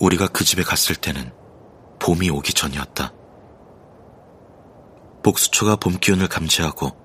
우리가 그 집에 갔을 때는 봄이 오기 전이었다. 복수초가 봄 기운을 감지하고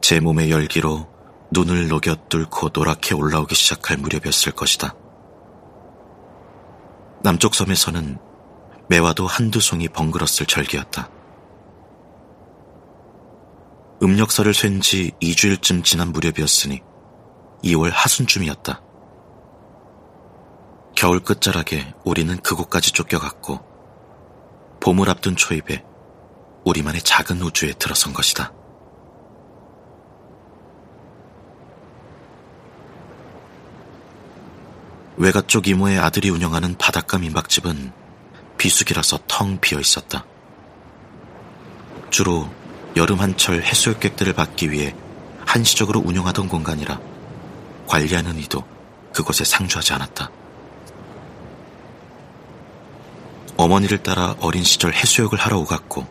제 몸의 열기로 눈을 녹여 뚫고 노랗게 올라오기 시작할 무렵이었을 것이다. 남쪽 섬에서는 매화도 한두 송이 벙글었을 절기였다. 음력설을 쐴지 2주일쯤 지난 무렵이었으니 2월 하순쯤이었다. 겨울 끝자락에 우리는 그곳까지 쫓겨갔고 봄을 앞둔 초입에 우리만의 작은 우주에 들어선 것이다. 외가 쪽 이모의 아들이 운영하는 바닷가 민박집은 비수기라서 텅 비어 있었다. 주로 여름 한철 해수욕객들을 받기 위해 한시적으로 운영하던 공간이라 관리하는 이도 그곳에 상주하지 않았다. 어머니를 따라 어린 시절 해수욕을 하러 오갔고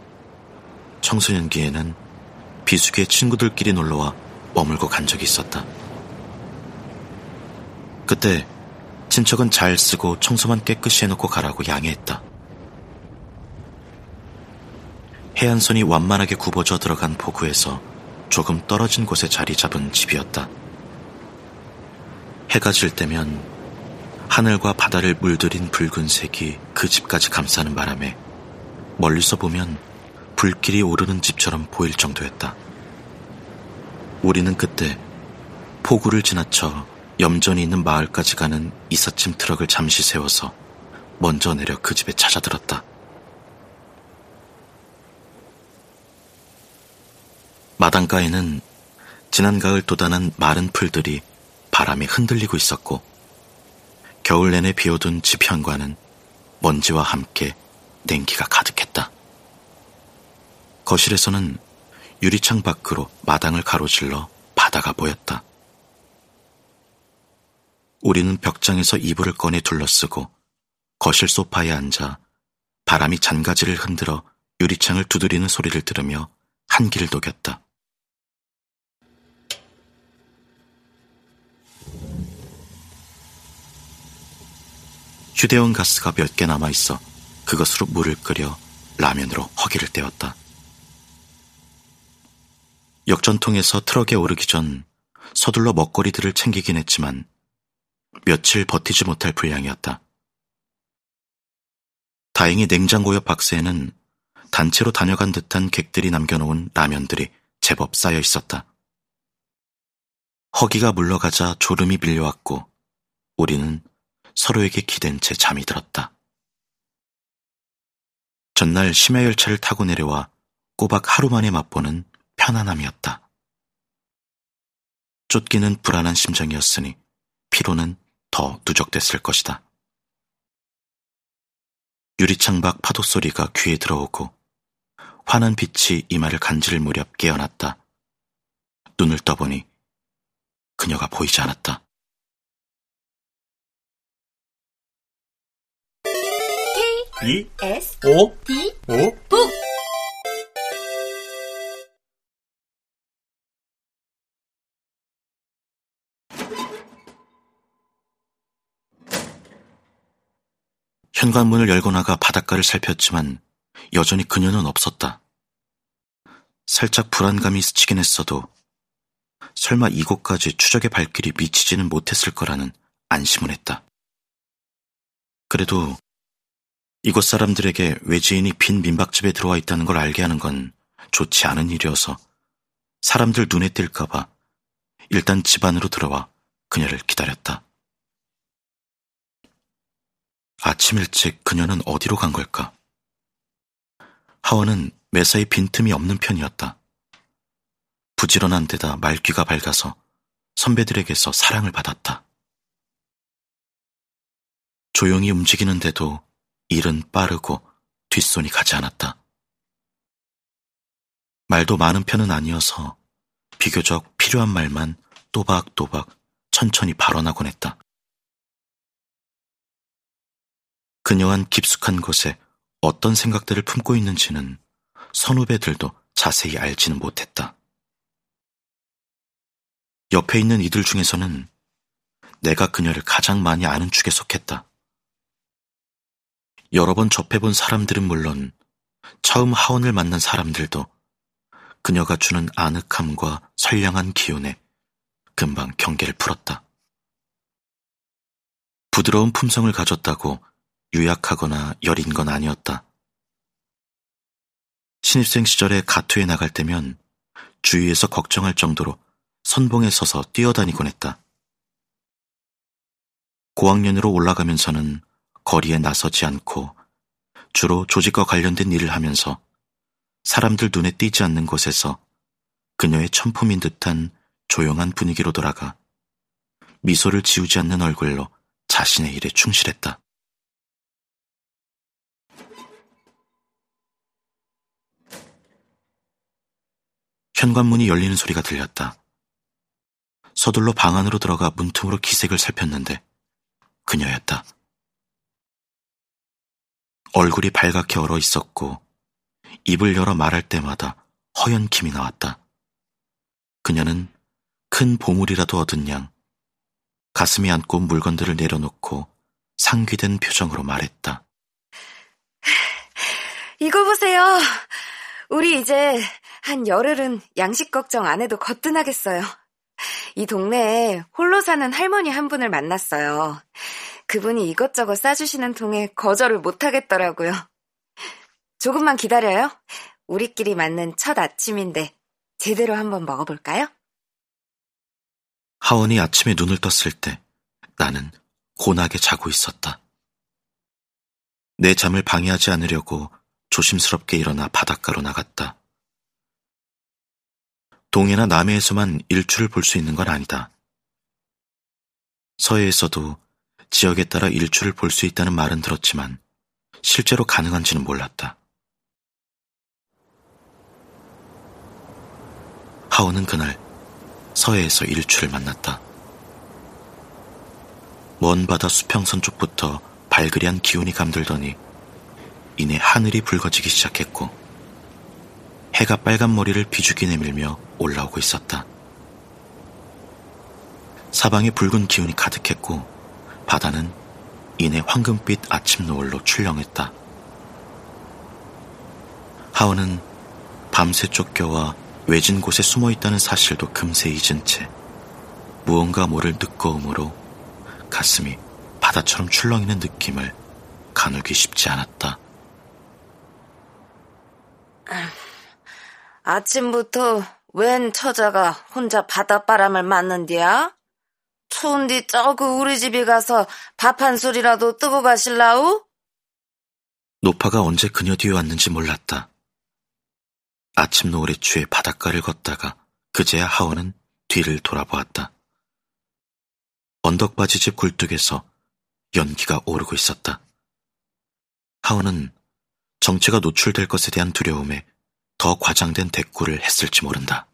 청소년기에는 비수기의 친구들끼리 놀러와 머물고 간 적이 있었다. 그때 친척은 잘 쓰고 청소만 깨끗이 해놓고 가라고 양해했다. 해안선이 완만하게 굽어져 들어간 포구에서 조금 떨어진 곳에 자리 잡은 집이었다. 해가 질 때면 하늘과 바다를 물들인 붉은색이 그 집까지 감싸는 바람에 멀리서 보면 불길이 오르는 집처럼 보일 정도였다. 우리는 그때 포구를 지나쳐 염전이 있는 마을까지 가는 이삿짐 트럭을 잠시 세워서 먼저 내려 그 집에 찾아들었다. 마당가에는 지난 가을 돋아난 마른 풀들이 바람에 흔들리고 있었고 겨울 내내 비워둔 집 현관은 먼지와 함께 냉기가 가득했다. 거실에서는 유리창 밖으로 마당을 가로질러 바다가 보였다. 우리는 벽장에서 이불을 꺼내 둘러쓰고 거실 소파에 앉아 바람이 잔가지를 흔들어 유리창을 두드리는 소리를 들으며 한기를 녹였다. 휴대용 가스가 몇 개 남아 있어 그것으로 물을 끓여 라면으로 허기를 때웠다. 역전통에서 트럭에 오르기 전 서둘러 먹거리들을 챙기긴 했지만 며칠 버티지 못할 분량이었다. 다행히 냉장고 옆 박스에는 단체로 다녀간 듯한 객들이 남겨놓은 라면들이 제법 쌓여 있었다. 허기가 물러가자 졸음이 밀려왔고 우리는 서로에게 기댄 채 잠이 들었다. 전날 심야 열차를 타고 내려와 꼬박 하루 만에 맛보는 편안함이었다. 쫓기는 불안한 심정이었으니 피로는 더 누적됐을 것이다. 유리창 밖 파도 소리가 귀에 들어오고 환한 빛이 이마를 간지를 무렵 깨어났다. 눈을 떠보니 그녀가 보이지 않았다. B S O D O 북 현관문을 열고 나가 바닷가를 살폈지만 여전히 그녀는 없었다. 살짝 불안감이 스치긴 했어도 설마 이곳까지 추적의 발길이 미치지는 못했을 거라는 안심은 했다. 그래도 이곳 사람들에게 외지인이 빈 민박집에 들어와 있다는 걸 알게 하는 건 좋지 않은 일이어서 사람들 눈에 띌까봐 일단 집 안으로 들어와 그녀를 기다렸다. 아침 일찍 그녀는 어디로 간 걸까? 하원은 매사에 빈틈이 없는 편이었다. 부지런한 데다 말귀가 밝아서 선배들에게서 사랑을 받았다. 조용히 움직이는데도 일은 빠르고 뒷손이 가지 않았다. 말도 많은 편은 아니어서 비교적 필요한 말만 또박또박 천천히 발언하곤 했다. 그녀한 깊숙한 곳에 어떤 생각들을 품고 있는지는 선후배들도 자세히 알지는 못했다. 옆에 있는 이들 중에서는 내가 그녀를 가장 많이 아는 축에 속했다. 여러 번 접해본 사람들은 물론 처음 하원을 만난 사람들도 그녀가 주는 아늑함과 선량한 기운에 금방 경계를 풀었다. 부드러운 품성을 가졌다고 유약하거나 여린 건 아니었다. 신입생 시절에 가투에 나갈 때면 주위에서 걱정할 정도로 선봉에 서서 뛰어다니곤 했다. 고학년으로 올라가면서는 거리에 나서지 않고 주로 조직과 관련된 일을 하면서 사람들 눈에 띄지 않는 곳에서 그녀의 천품인 듯한 조용한 분위기로 돌아가 미소를 지우지 않는 얼굴로 자신의 일에 충실했다. 현관문이 열리는 소리가 들렸다. 서둘러 방 안으로 들어가 문틈으로 기색을 살폈는데 그녀였다. 얼굴이 발갛게 얼어 있었고 입을 열어 말할 때마다 허연 김이 나왔다. 그녀는 큰 보물이라도 얻은 양 가슴이 안고 물건들을 내려놓고 상기된 표정으로 말했다. 이거 보세요. 우리 이제 한 열흘은 양식 걱정 안 해도 거뜬하겠어요. 이 동네에 홀로 사는 할머니 한 분을 만났어요. 그분이 이것저것 싸주시는 통에 거절을 못 하겠더라고요. 조금만 기다려요. 우리끼리 맞는 첫 아침인데 제대로 한번 먹어볼까요? 하원이 아침에 눈을 떴을 때 나는 고나게 자고 있었다. 내 잠을 방해하지 않으려고 조심스럽게 일어나 바닷가로 나갔다. 동해나 남해에서만 일출을 볼 수 있는 건 아니다. 서해에서도 지역에 따라 일출을 볼 수 있다는 말은 들었지만 실제로 가능한지는 몰랐다. 하오는 그날 서해에서 일출을 만났다. 먼 바다 수평선 쪽부터 발그리한 기운이 감돌더니 이내 하늘이 붉어지기 시작했고 해가 빨간 머리를 비죽이 내밀며 올라오고 있었다. 사방에 붉은 기운이 가득했고 바다는 이내 황금빛 아침 노을로 출렁했다. 하원은 밤새 쫓겨와 외진 곳에 숨어 있다는 사실도 금세 잊은 채 무언가 모를 늦거움으로 가슴이 바다처럼 출렁이는 느낌을 가누기 쉽지 않았다. 아침부터 웬 처자가 혼자 바닷바람을 맞는디야? 추운디 저그 우리 집에 가서 밥 한 술이라도 뜨고 가실라우? 노파가 언제 그녀 뒤에 왔는지 몰랐다. 아침 노을에 취해 바닷가를 걷다가 그제야 하원은 뒤를 돌아보았다. 언덕바지집 굴뚝에서 연기가 오르고 있었다. 하원은 정체가 노출될 것에 대한 두려움에 더 과장된 대꾸를 했을지 모른다.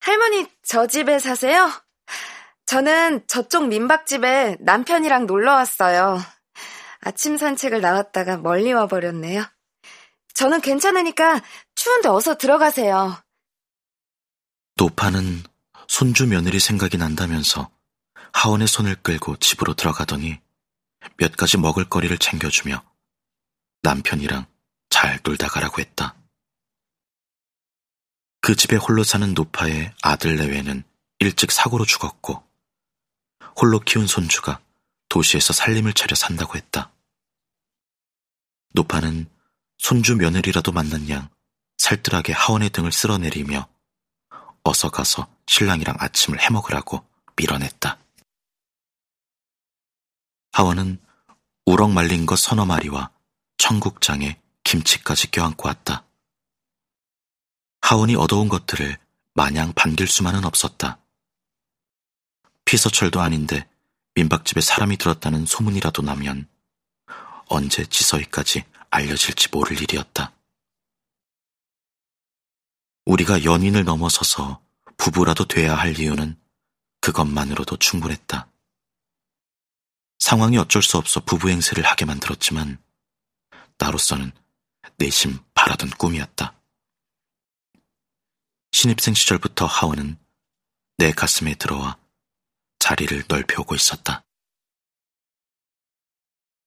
할머니, 저 집에 사세요? 저는 저쪽 민박집에 남편이랑 놀러 왔어요. 아침 산책을 나왔다가 멀리 와버렸네요. 저는 괜찮으니까 추운데 어서 들어가세요. 노파는 손주 며느리 생각이 난다면서 하원의 손을 끌고 집으로 들어가더니 몇 가지 먹을거리를 챙겨주며 남편이랑 잘 놀다 가라고 했다. 그 집에 홀로 사는 노파의 아들 내외는 일찍 사고로 죽었고 홀로 키운 손주가 도시에서 살림을 차려 산다고 했다. 노파는 손주 며느리라도 만난 양 살뜰하게 하원의 등을 쓸어내리며 어서 가서 신랑이랑 아침을 해먹으라고 밀어냈다. 하원은 우럭 말린 것 서너 마리와 청국장에 김치까지 껴안고 왔다. 하원이 얻어온 것들을 마냥 반길 수만은 없었다. 피서철도 아닌데 민박집에 사람이 들었다는 소문이라도 나면 언제 지서희까지 알려질지 모를 일이었다. 우리가 연인을 넘어서서 부부라도 돼야 할 이유는 그것만으로도 충분했다. 상황이 어쩔 수 없어 부부 행세를 하게 만들었지만 나로서는 내심 바라던 꿈이었다. 신입생 시절부터 하원은 내 가슴에 들어와 자리를 넓혀오고 있었다.